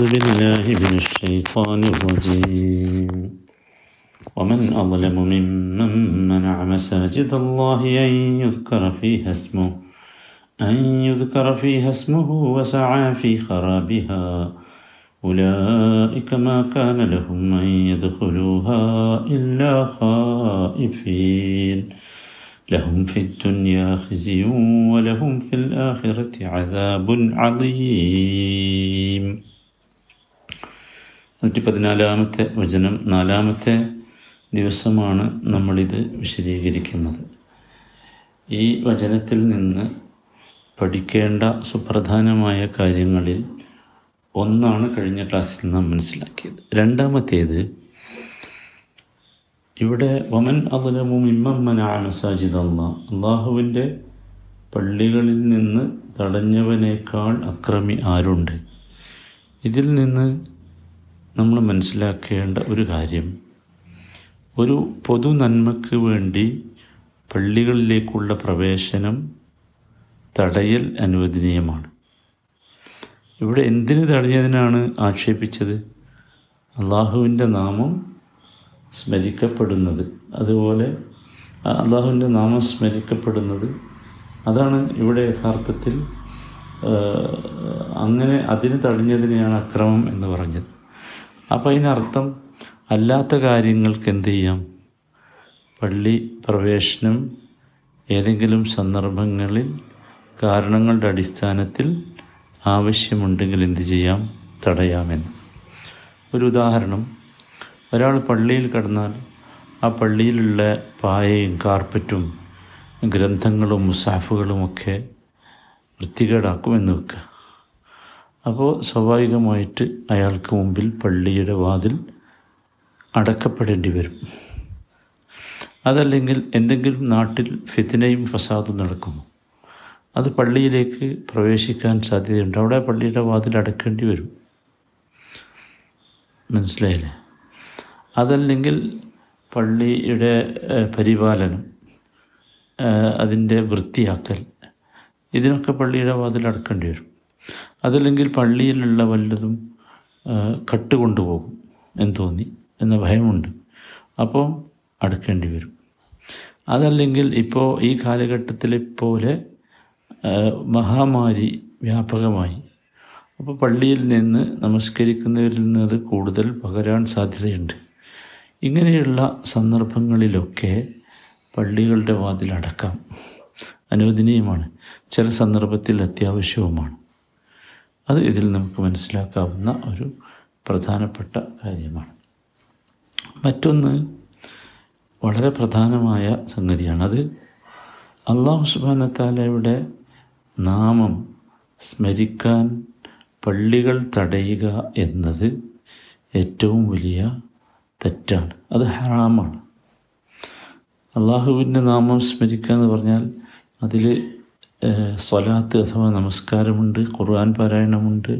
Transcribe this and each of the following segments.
أعوذ بالله من الشيطان الرجيم. ومن أظلم ممن منع مساجد الله أن يذكر فيها اسمه أن يذكر فيها اسمه وسعى في خرابها. أولئك ما كان لهم أن يدخلوها إلا خائفين. لهم في الدنيا خزي ولهم في الآخرة عذاب عظيم. നൂറ്റി പതിനാലാമത്തെ വചനം നാലാമത്തെ ദിവസമാണ് നമ്മളിത് വിശദീകരിക്കുന്നത്. ഈ വചനത്തിൽ നിന്ന് പഠിക്കേണ്ട സുപ്രധാനമായ കാര്യങ്ങളിൽ ഒന്നാണ് കഴിഞ്ഞ ക്ലാസ്സിൽ നാം മനസ്സിലാക്കിയത്. രണ്ടാമത്തേത് ഇവിടെ വമൻ അദലമും ഇമ്മമ്മന സാജിദ് അള്ളാ അള്ളാഹുവിന്റെ പള്ളികളിൽ നിന്ന് തടഞ്ഞവനേക്കാൾ അക്രമി ആരുണ്ട്? ഇതിൽ നിന്ന് നമ്മൾ മനസ്സിലാക്കേണ്ട ഒരു കാര്യം. ഒരു പൊതു നന്മയ്ക്ക് വേണ്ടി പള്ളികളിലേക്കുള്ള പ്രവേശനം തടയൽ അനുവദനീയമാണ്. ഇവിടെ എന്തിനു തടഞ്ഞതിനാണ് ആക്ഷേപിച്ചത്? അള്ളാഹുവിന്റെ നാമം സ്മരിക്കപ്പെടുന്നത്. അതുപോലെ അള്ളാഹുവിന്റെ നാമം സ്മരിക്കപ്പെടുന്നത്. അതാണ് ഇവിടെ യഥാർത്ഥത്തിൽ അങ്ങനെ അതിന് തടഞ്ഞതിനെയാണ് അക്രമം എന്ന് പറഞ്ഞത്. അപ്പോൾ അതിനർത്ഥം അല്ലാത്ത കാര്യങ്ങൾക്ക് എന്ത് ചെയ്യാം? പള്ളി പ്രവേശനം ഏതെങ്കിലും സന്ദർഭങ്ങളിൽ കാരണങ്ങളുടെ അടിസ്ഥാനത്തിൽ ആവശ്യമുണ്ടെങ്കിൽ എന്ത് ചെയ്യാം? തടയാമെന്ന്. ഒരു ഉദാഹരണം. ഒരാൾ പള്ളിയിൽ കടന്നാൽ ആ പള്ളിയിലുള്ള പായയും കാർപ്പറ്റും ഗ്രന്ഥങ്ങളും മുസാഫുകളുമൊക്കെ വൃത്തികേടാക്കുമെന്ന് വെക്കുക. അപ്പോൾ സ്വാഭാവികമായിട്ട് അയാൾക്ക് മുമ്പിൽ പള്ളിയുടെ വാതിൽ അടക്കപ്പെടേണ്ടി വരും അതല്ലെങ്കിൽ എന്തെങ്കിലും നാട്ടിൽ ഫിത്തിനയും ഫസാദും നടക്കുന്നു. അത് പള്ളിയിലേക്ക് പ്രവേശിക്കാൻ സാധ്യതയുണ്ട്. അവിടെ പള്ളിയുടെ വാതിൽ അടക്കേണ്ടി വരും. മനസ്സിലായില്ലേ? അതല്ലെങ്കിൽ പള്ളിയുടെ പരിപാലനം അതിന്റെ വൃത്തിയാക്കൽ ഇതിനൊക്കെ പള്ളിയുടെ വാതിൽ അടക്കേണ്ടി വരും. അതല്ലെങ്കിൽ പള്ളിയിലുള്ള വല്ലതും കട്ടുകൊണ്ടുപോകും എന്ന് തോന്നി എന്ന ഭയമുണ്ട്. അപ്പോൾ അടുക്കേണ്ടി വരും. അതല്ലെങ്കിൽ ഇപ്പോൾ ഈ കാലഘട്ടത്തിലെ പോലെ മഹാമാരി വ്യാപകമായി. അപ്പോൾ പള്ളിയിൽ നിന്ന് നമസ്കരിക്കുന്നവരിൽ നിന്ന് അത് കൂടുതൽ പകരാൻ സാധ്യതയുണ്ട്. ഇങ്ങനെയുള്ള സന്ദർഭങ്ങളിലൊക്കെ പള്ളികളുടെ വാതിലടക്കാം അനുവദനീയമാണ്. ചില സന്ദർഭത്തിൽ അത്യാവശ്യവുമാണ്. അത് ഇതിൽ നമുക്ക് മനസ്സിലാക്കാവുന്ന ഒരു പ്രധാനപ്പെട്ട കാര്യമാണ്. മറ്റൊന്ന് വളരെ പ്രധാനമായ സംഗതിയാണ്. അത് അള്ളാഹു സുബാനത്താലയുടെ നാമം സ്മരിക്കാൻ പള്ളികൾ തടയുക എന്നത് ഏറ്റവും വലിയ തെറ്റാണ്. അത് ഹറാമാണ്. അള്ളാഹുവിന്റെ നാമം സ്മരിക്കുക എന്ന് പറഞ്ഞാൽ അതിൽ സ്വലാത്ത് അഥവാ നമസ്കാരമുണ്ട് ഖുർആൻ പാരായണമുണ്ട്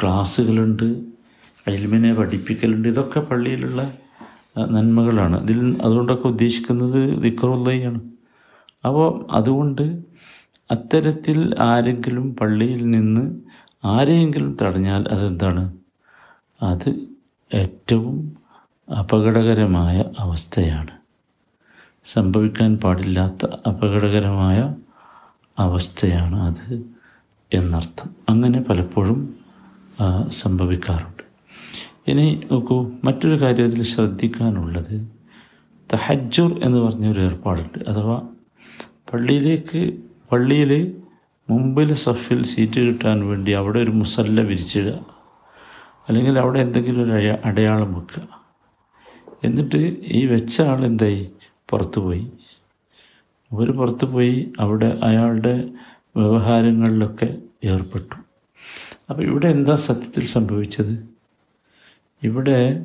ക്ലാസ്സുകളുണ്ട് അയൽമിനെ പഠിപ്പിക്കലുണ്ട് ഇതൊക്കെ പള്ളിയിലുള്ള നന്മകളാണ്. ഇതിൽ അതുകൊണ്ടൊക്കെ ഉദ്ദേശിക്കുന്നത് ദിക്കറുള്ളയാണ് അപ്പോൾ അതുകൊണ്ട് അത്തരത്തിൽ ആരെങ്കിലും പള്ളിയിൽ നിന്ന് ആരെയെങ്കിലും തടഞ്ഞാൽ അതെന്താണ്? അത് ഏറ്റവും അപകടകരമായ അവസ്ഥയാണ്. സംഭവിക്കാൻ പാടില്ലാത്ത അപകടകരമായ അവസ്ഥയാണ് അത് എന്നർത്ഥം. അങ്ങനെ പലപ്പോഴും സംഭവിക്കാറുണ്ട്. ഇനി നോക്കൂ മറ്റൊരു കാര്യം ഇതിൽ ശ്രദ്ധിക്കാനുള്ളത്. തഹജുർ എന്ന് പറഞ്ഞൊരു ഏർപ്പാടുണ്ട്. അഥവാ പള്ളിയിലേക്ക് പള്ളിയിൽ മുമ്പിൽ സഫിൽ സീറ്റ് കിട്ടാൻ വേണ്ടി അവിടെ ഒരു മുസല്ല വിരിച്ചിടുക. അല്ലെങ്കിൽ അവിടെ എന്തെങ്കിലും ഒരു അടയാളം വെക്കുക. എന്നിട്ട് ഈ വെച്ച ആൾ എന്തായി? പുറത്തു പോയി അവർ പുറത്തു പോയി അവിടെ അയാളുടെ വ്യവഹാരങ്ങളിലൊക്കെ ഏർപ്പെട്ടു. അപ്പോൾ ഇവിടെ എന്താ സത്യത്തിൽ സംഭവിച്ചത്? ഇവിടെ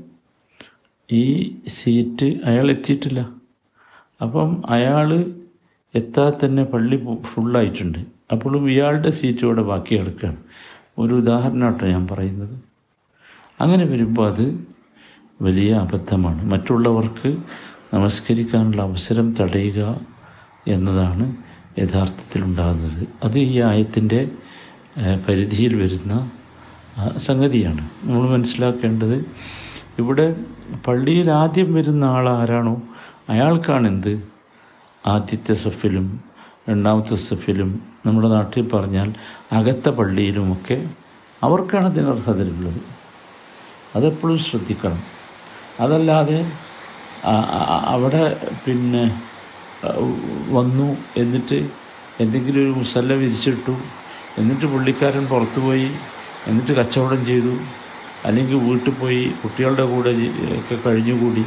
ഈ സീറ്റ് അയാൾ എത്തിയിട്ടില്ല. അപ്പം അയാൾ എത്താതെ തന്നെ പള്ളി ഫുള്ളായിട്ടുണ്ട്. അപ്പോഴും ഇയാളുടെ സീറ്റ് ഇവിടെ ബാക്കി കിടക്കുകയാണ്. ഒരു ഉദാഹരണമാട്ടോ ഞാൻ പറയുന്നത്. അങ്ങനെ വരുമ്പോൾ അത് വലിയ അബദ്ധമാണ്. മറ്റുള്ളവർക്ക് നമസ്കരിക്കാനുള്ള അവസരം തടയുക എന്നതാണ് യഥാർത്ഥത്തിൽ ഉണ്ടാകുന്നത് അത് ഈ ആയത്തിന്റെ പരിധിയിൽ വരുന്ന സംഗതിയാണ്. നമ്മൾ മനസ്സിലാക്കേണ്ടത് ഇവിടെ പള്ളിയിൽ ആദ്യം വരുന്ന ആൾ ആരാണോ അയാൾക്കാണെന്ത്? ആദ്യത്തെ സഫിലും രണ്ടാമത്തെ സഫിലും നമ്മുടെ നാട്ടിൽ പറഞ്ഞാൽ അകത്ത പള്ളിയിലുമൊക്കെ അവർക്കാണ് അതിന് അർഹതയുള്ളത് അതെപ്പോഴും ശ്രദ്ധിക്കണം. അതല്ലാതെ അവിടെ പിന്നെ വന്നു. എന്നിട്ട് എന്തെങ്കിലും ഒരു മുസല്ല വിരിച്ചിട്ടു. എന്നിട്ട് പുള്ളിക്കാരൻ പുറത്തു പോയി. എന്നിട്ട് കച്ചവടം ചെയ്തു. അല്ലെങ്കിൽ വീട്ടിൽ പോയി കുട്ടികളുടെ കൂടെ ഒക്കെ കഴിഞ്ഞുകൂടി.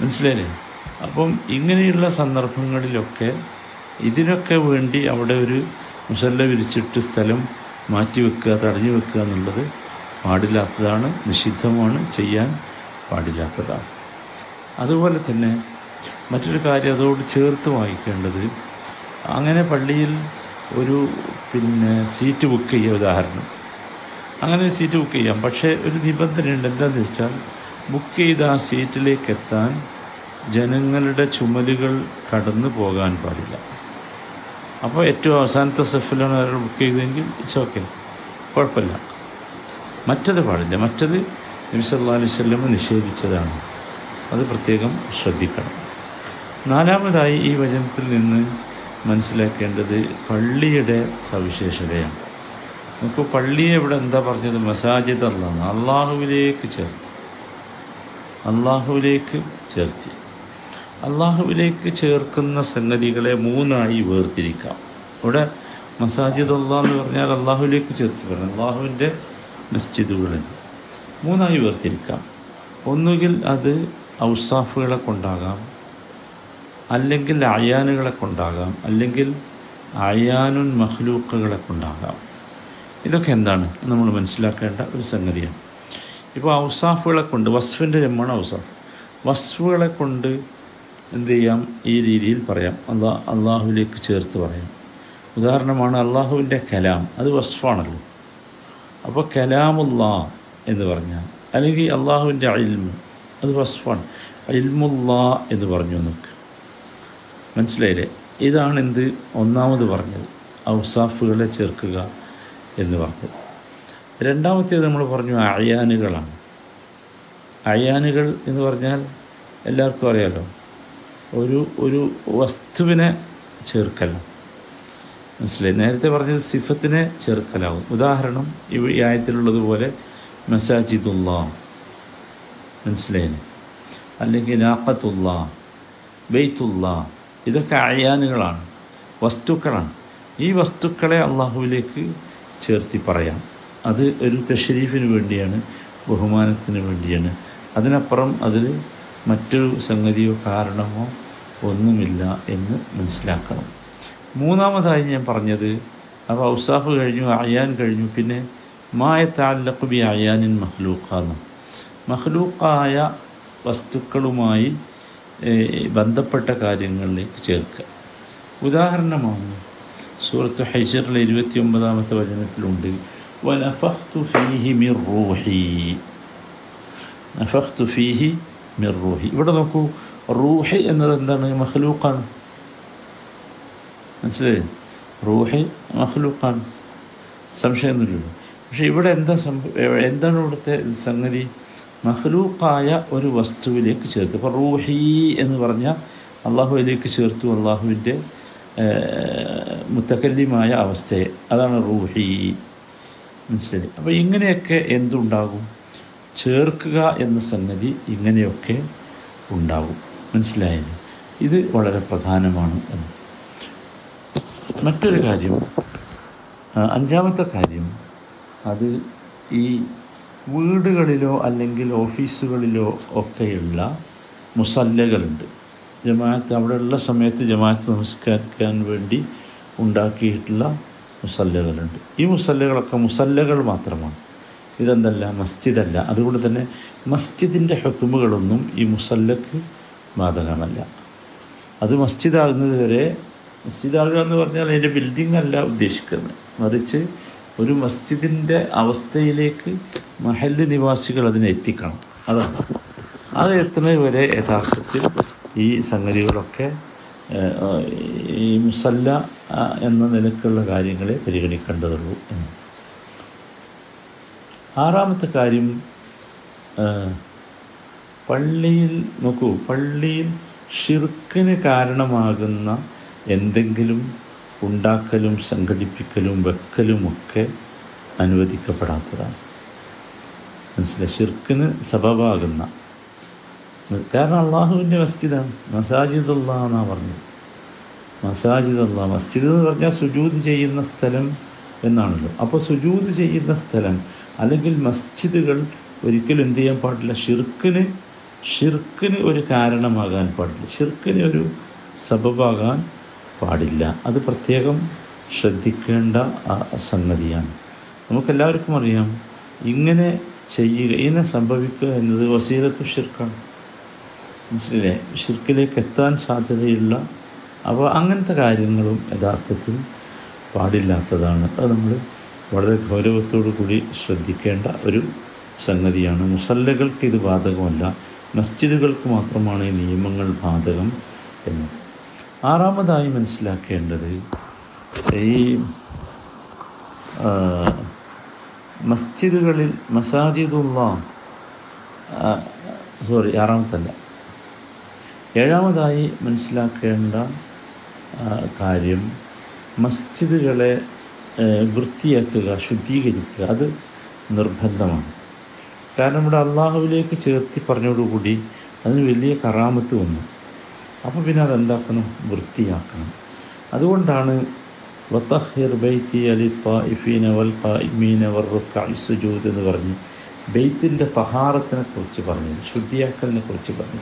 മനസ്സിലായില്ലേ? അപ്പം ഇങ്ങനെയുള്ള സന്ദർഭങ്ങളിലൊക്കെ ഇതിനൊക്കെ വേണ്ടി അവിടെ ഒരു മുസല്ല വിരിച്ചിട്ട് സ്ഥലം മാറ്റി വെക്കുക തടഞ്ഞു വെക്കുക എന്നുള്ളത് പാടില്ലാത്തതാണ് നിഷിദ്ധമാണ് ചെയ്യാൻ പാടില്ലാത്തതാണ്. അതുപോലെ തന്നെ മറ്റൊരു കാര്യം അതോട് ചേർത്ത് വായിക്കേണ്ടത് അങ്ങനെ പള്ളിയിൽ ഒരു പിന്നെ സീറ്റ് ബുക്ക് ചെയ്യുക ഉദാഹരണം. അങ്ങനെ സീറ്റ് ബുക്ക് ചെയ്യാം. പക്ഷേ ഒരു നിബന്ധനയുണ്ട് എന്താണെന്ന് വെച്ചാൽ ബുക്ക് ചെയ്ത ആ സീറ്റിലേക്ക് എത്താൻ ജനങ്ങളുടെ ചുമലുകൾ കടന്നു പോകാൻ പാടില്ല. അപ്പോൾ ഏറ്റവും അവസാനത്തെ സെഫിലാണ് അവർ ബുക്ക് ചെയ്തതെങ്കിൽ ഇറ്റ്സ് ഓക്കെ കുഴപ്പമില്ല. മറ്റത് പാടില്ല. മറ്റത് നബി സല്ലല്ലാഹു അലൈഹി വസല്ലം നിഷേധിച്ചതാണ്. അത് പ്രത്യേകം ശ്രദ്ധിക്കണം. നാലാമതായി ഈ വചനത്തിൽ നിന്ന് മനസ്സിലാക്കേണ്ടത് പള്ളിയുടെ സവിശേഷതയാണ്. നമുക്ക് പള്ളിയെ ഇവിടെ എന്താ പറഞ്ഞത്? മസാജിദ് അള്ളാഹ് അള്ളാഹുവിലേക്ക് ചേർത്ത്. അള്ളാഹുവിലേക്ക് ചേർത്തി. അള്ളാഹുവിലേക്ക് ചേർക്കുന്ന സംഗതികളെ മൂന്നായി വേർതിരിക്കാം. ഇവിടെ മസാജിദ് അള്ളാഹ് എന്ന് പറഞ്ഞാൽ അള്ളാഹുവിലേക്ക് ചേർത്തി പറഞ്ഞു അള്ളാഹുവിന്റെ മസ്ജിദുകളിൽ മൂന്നായി വേർതിരിക്കാം. ഒന്നുകിൽ അത് ഔസാഫുകളെ കൊണ്ടാകാം. അല്ലെങ്കിൽ അയാനുകളെ കൊണ്ടാകാം അല്ലെങ്കിൽ അയാനുൻ മഹ്ലൂക്കുകളെ കൊണ്ടാകാം. ഇതൊക്കെ എന്താണ്? നമ്മൾ മനസ്സിലാക്കേണ്ട ഒരു സംഗതിയാണ്. ഇപ്പോൾ ഔസാഫുകളെ കൊണ്ട് വസ്ഫിന്റെ ജമ്മാണ് ഔസാഫ്. വസ്ഫുകളെ കൊണ്ട് എന്ത് ചെയ്യാം? ഈ രീതിയിൽ പറയാം. അള്ളാ അള്ളാഹുവിലേക്ക് ചേർത്ത് പറയാം. ഉദാഹരണമാണ് അള്ളാഹുവിന്റെ കലാം. അത് വസ്ഫാണല്ലോ. അപ്പോൾ കലാമുല്ലാ എന്ന് പറഞ്ഞാൽ അല്ലെങ്കിൽ അള്ളാഹുവിന്റെ അയിൽമു അത് വസ്ഫാണ്. അയിൽമുല്ലാ എന്ന് പറഞ്ഞു നമുക്ക്. മനസ്സിലായില്ലേ? ഇതാണ് എന്ത് ഒന്നാമത് പറഞ്ഞത്. ഔസാഫുകളെ ചേർക്കുക എന്ന് പറഞ്ഞത്. രണ്ടാമത്തേത് നമ്മൾ പറഞ്ഞു അയാനുകളാണ്. അയാനുകൾ എന്ന് പറഞ്ഞാൽ എല്ലാവർക്കും അറിയാലോ ഒരു ഒരു വസ്തുവിനെ ചേർക്കൽ മനസ്സിലായി? നേരത്തെ പറഞ്ഞത് സിഫത്തിനെ ചേർക്കലാവും. ഉദാഹരണം ഈ ആയത്തിലുള്ളതുപോലെ മസാജിദുള്ള മനസ്സിലായില്ലേ? അല്ലെങ്കിൽ നാക്കത്തുള്ള ബെയ്ത്തുള്ള ഇതൊക്കെ അയാനുകളാണ് വസ്തുക്കളാണ്. ഈ വസ്തുക്കളെ അള്ളാഹുവിലേക്ക് ചേർത്തി പറയാം. അത് ഒരു തഷരീഫിന് വേണ്ടിയാണ് ബഹുമാനത്തിന് വേണ്ടിയാണ്. അതിനപ്പുറം അതിൽ മറ്റൊരു സംഗതിയോ കാരണമോ ഒന്നുമില്ല എന്ന് മനസ്സിലാക്കണം. മൂന്നാമതായി ഞാൻ പറഞ്ഞത് അപ്പോൾ ഔസാഫ് കഴിഞ്ഞു അയാൻ കഴിഞ്ഞു പിന്നെ മായ താലക്കുബി അയാനിൻ മഹ്ലൂക്കാന്ന് മഹ്ലൂക്കായ വസ്തുക്കളുമായി ബന്ധപ്പെട്ട കാര്യങ്ങളിലേക്ക് ചേർക്കുക. ഉദാഹരണമാണ് സൂറത്ത് ഹൈജറിലെ ഇരുപത്തി ഒമ്പതാമത്തെ വചനത്തിലുണ്ട് ഫീഹി മിർ റൂഹി. ഫീഹി മിർ റൂഹി. ഇവിടെ നോക്കൂ റൂഹി എന്നത് എന്താണ്? മഖ്ലൂഖാണ്. മനസ്സിലായി? റൂഹി മഹ്ലൂഖാണ് സംശയമൊന്നുമില്ലല്ലോ. പക്ഷേ ഇവിടെ എന്താ സംഭവം എന്താണ് ഇവിടുത്തെ സംഗതി? മഹ്ലൂക്കായ ഒരു വസ്തുവിലേക്ക് ചേർത്ത്. അപ്പോൾ റൂഹി എന്ന് പറഞ്ഞാൽ അള്ളാഹുവിലേക്ക് ചേർത്തു അള്ളാഹുവിന്റെ മുത്തക്കല്യമായ അവസ്ഥയെ. അതാണ് റൂഹി. മനസ്സിലായി? അപ്പോൾ ഇങ്ങനെയൊക്കെ എന്തുണ്ടാകും? ചേർക്കുക എന്ന സംഗതി ഇങ്ങനെയൊക്കെ ഉണ്ടാകും. മനസ്സിലായില്ലേ? ഇത് വളരെ പ്രധാനമാണ് എന്ന്. മറ്റൊരു കാര്യം അഞ്ചാമത്തെ കാര്യം അത് ഈ വീടുകളിലോ അല്ലെങ്കിൽ ഓഫീസുകളിലോ ഒക്കെയുള്ള മുസല്ലകളുണ്ട്. ജമാഅത്ത് അവിടെയുള്ള സമയത്ത് ജമാഅത്ത് നമസ്കരിക്കാൻ വേണ്ടി ഉണ്ടാക്കിയിട്ടുള്ള മുസല്ലകളുണ്ട്. ഈ മുസല്ലകളൊക്കെ മുസല്ലകൾ മാത്രമാണ്. ഇതെന്തല്ല മസ്ജിദല്ല. അതുകൊണ്ട് തന്നെ മസ്ജിദിന്റെ ഹുക്കുമുകളൊന്നും ഈ മുസല്ലക്ക് ബാധകമല്ല. അത് മസ്ജിദാകുന്നത് വരെ മസ്ജിദാകുക എന്ന് പറഞ്ഞാൽ അതിന്റെ ബിൽഡിംഗ് അല്ല ഉദ്ദേശിക്കുന്നത്. മറിച്ച് ഒരു മസ്ജിദിന്റെ അവസ്ഥയിലേക്ക് മഹല്ല് നിവാസികൾ അതിനെ എത്തിക്കണം. അതാണ് അത് എത്തുന്നത് വരെ യഥാർത്ഥത്തിൽ ഈ സംഗതികളൊക്കെ ഈ മുസല്ല എന്ന നിലക്കുള്ള കാര്യങ്ങളെ പരിഗണിക്കേണ്ടതുള്ളൂ എന്ന്. ആറാമത്തെ കാര്യം പള്ളിയിൽ നോക്കൂ പള്ളിയിൽ ഷിർക്കിന് കാരണമാകുന്ന എന്തെങ്കിലും ഉണ്ടാക്കലും സംഘടിപ്പിക്കലും വെക്കലുമൊക്കെ അനുവദിക്കപ്പെടാത്തതാണ്. മനസ്സിലായി? ഷിർക്കിന് സബബാകുന്ന. കാരണം അള്ളാഹുവിന്റെ മസ്ജിദാണ്. മസാജിദുള്ള എന്നാണ് പറഞ്ഞത്. മസാജിദ് അള്ളാഹ് മസ്ജിദ് എന്ന് പറഞ്ഞാൽ സുജൂദ് ചെയ്യുന്ന സ്ഥലം എന്നാണല്ലോ. അപ്പോൾ സുജൂദ് ചെയ്യുന്ന സ്ഥലം അല്ലെങ്കിൽ മസ്ജിദുകൾ ഒരിക്കലും എന്ത് ചെയ്യാൻ പാടില്ല? ഷിർക്കിന് ഷിർക്കിന് ഒരു കാരണമാകാൻ പാടില്ല. ഷിർക്കിന് ഒരു സബബാകാൻ പാടില്ല. അത് പ്രത്യേകം ശ്രദ്ധിക്കേണ്ട സംഗതിയാണ്. നമുക്കെല്ലാവർക്കും അറിയാം ഇങ്ങനെ ചെയ്യുക. ഇങ്ങനെ സംഭവിക്കുക എന്നത് വസീലത്തു ഷിർക്കാണ് മനസ്സിലെ ഷിർക്കിലേക്ക് എത്താൻ സാധ്യതയുള്ള അപ്പോൾ അങ്ങനത്തെ കാര്യങ്ങളും യഥാർത്ഥത്തിൽ പാടില്ലാത്തതാണ്. അത് നമ്മൾ വളരെ ഗൗരവത്തോടു കൂടി ശ്രദ്ധിക്കേണ്ട ഒരു സംഗതിയാണ്. മുസല്ലകൾക്ക് ഇത് ബാധകമല്ല. മസ്ജിദുകൾക്ക് മാത്രമാണ് ഈ നിയമങ്ങൾ ബാധകം എന്ന് ആറാമതായി മനസ്സിലാക്കേണ്ടത് ഈ മസ്ജിദുകളിൽ മസാജിദുള്ള സോറി ആറാമത്തല്ല. ഏഴാമതായി മനസ്സിലാക്കേണ്ട കാര്യം മസ്ജിദുകളെ വൃത്തിയാക്കുക ശുദ്ധീകരിക്കുക അത് നിർബന്ധമാണ്. കാരണം ഇവിടെ അള്ളാഹുവിലേക്ക് ചേർത്തി പറഞ്ഞതോടുകൂടി അതിന് വലിയ കറാമത്ത് വന്നു. അപ്പോൾ പിന്നെ അതെന്താക്കണം? വൃത്തിയാക്കണം. അതുകൊണ്ടാണ് വൽ എന്ന് പറഞ്ഞ്. ബെയ്ത്തിന്റെ തഹാറത്തിനെ കുറിച്ച് പറഞ്ഞു. ശുദ്ധിയാക്കലിനെ കുറിച്ച് പറഞ്ഞു.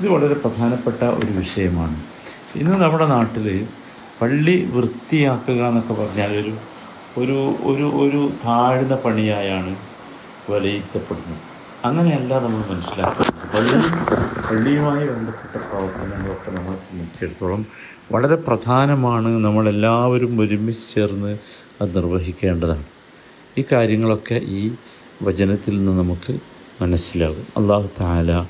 ഇത് വളരെ പ്രധാനപ്പെട്ട ഒരു വിഷയമാണ്. ഇന്ന് നമ്മുടെ നാട്ടിൽ പള്ളി വൃത്തിയാക്കുക എന്നൊക്കെ പറഞ്ഞാൽ ഒരു ഒരു ഒരു ഒരു താഴ്ന്ന പണിയായാണ് വിലയിരുത്തപ്പെടുന്നത്. അങ്ങനെയല്ല നമ്മൾ മനസ്സിലാക്കുന്നത്. പള്ളി പള്ളിയുമായി ബന്ധപ്പെട്ട പ്രവർത്തനങ്ങളൊക്കെ നമ്മളെ സംബന്ധിച്ചിടത്തോളം വളരെ പ്രധാനമാണ് നമ്മളെല്ലാവരും ഒരുമിച്ച് ചേർന്ന് അത് നിർവഹിക്കേണ്ടതാണ്. ഈ കാര്യങ്ങളൊക്കെ ഈ വചനത്തിൽ നിന്ന് നമുക്ക് മനസ്സിലാകും. അള്ളാഹു താല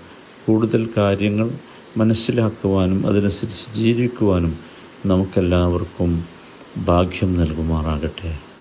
കൂടുതൽ കാര്യങ്ങൾ മനസ്സിലാക്കുവാനും അതനുസരിച്ച് ജീവിക്കുവാനും നമുക്കെല്ലാവർക്കും ഭാഗ്യം നൽകുമാറാകട്ടെ.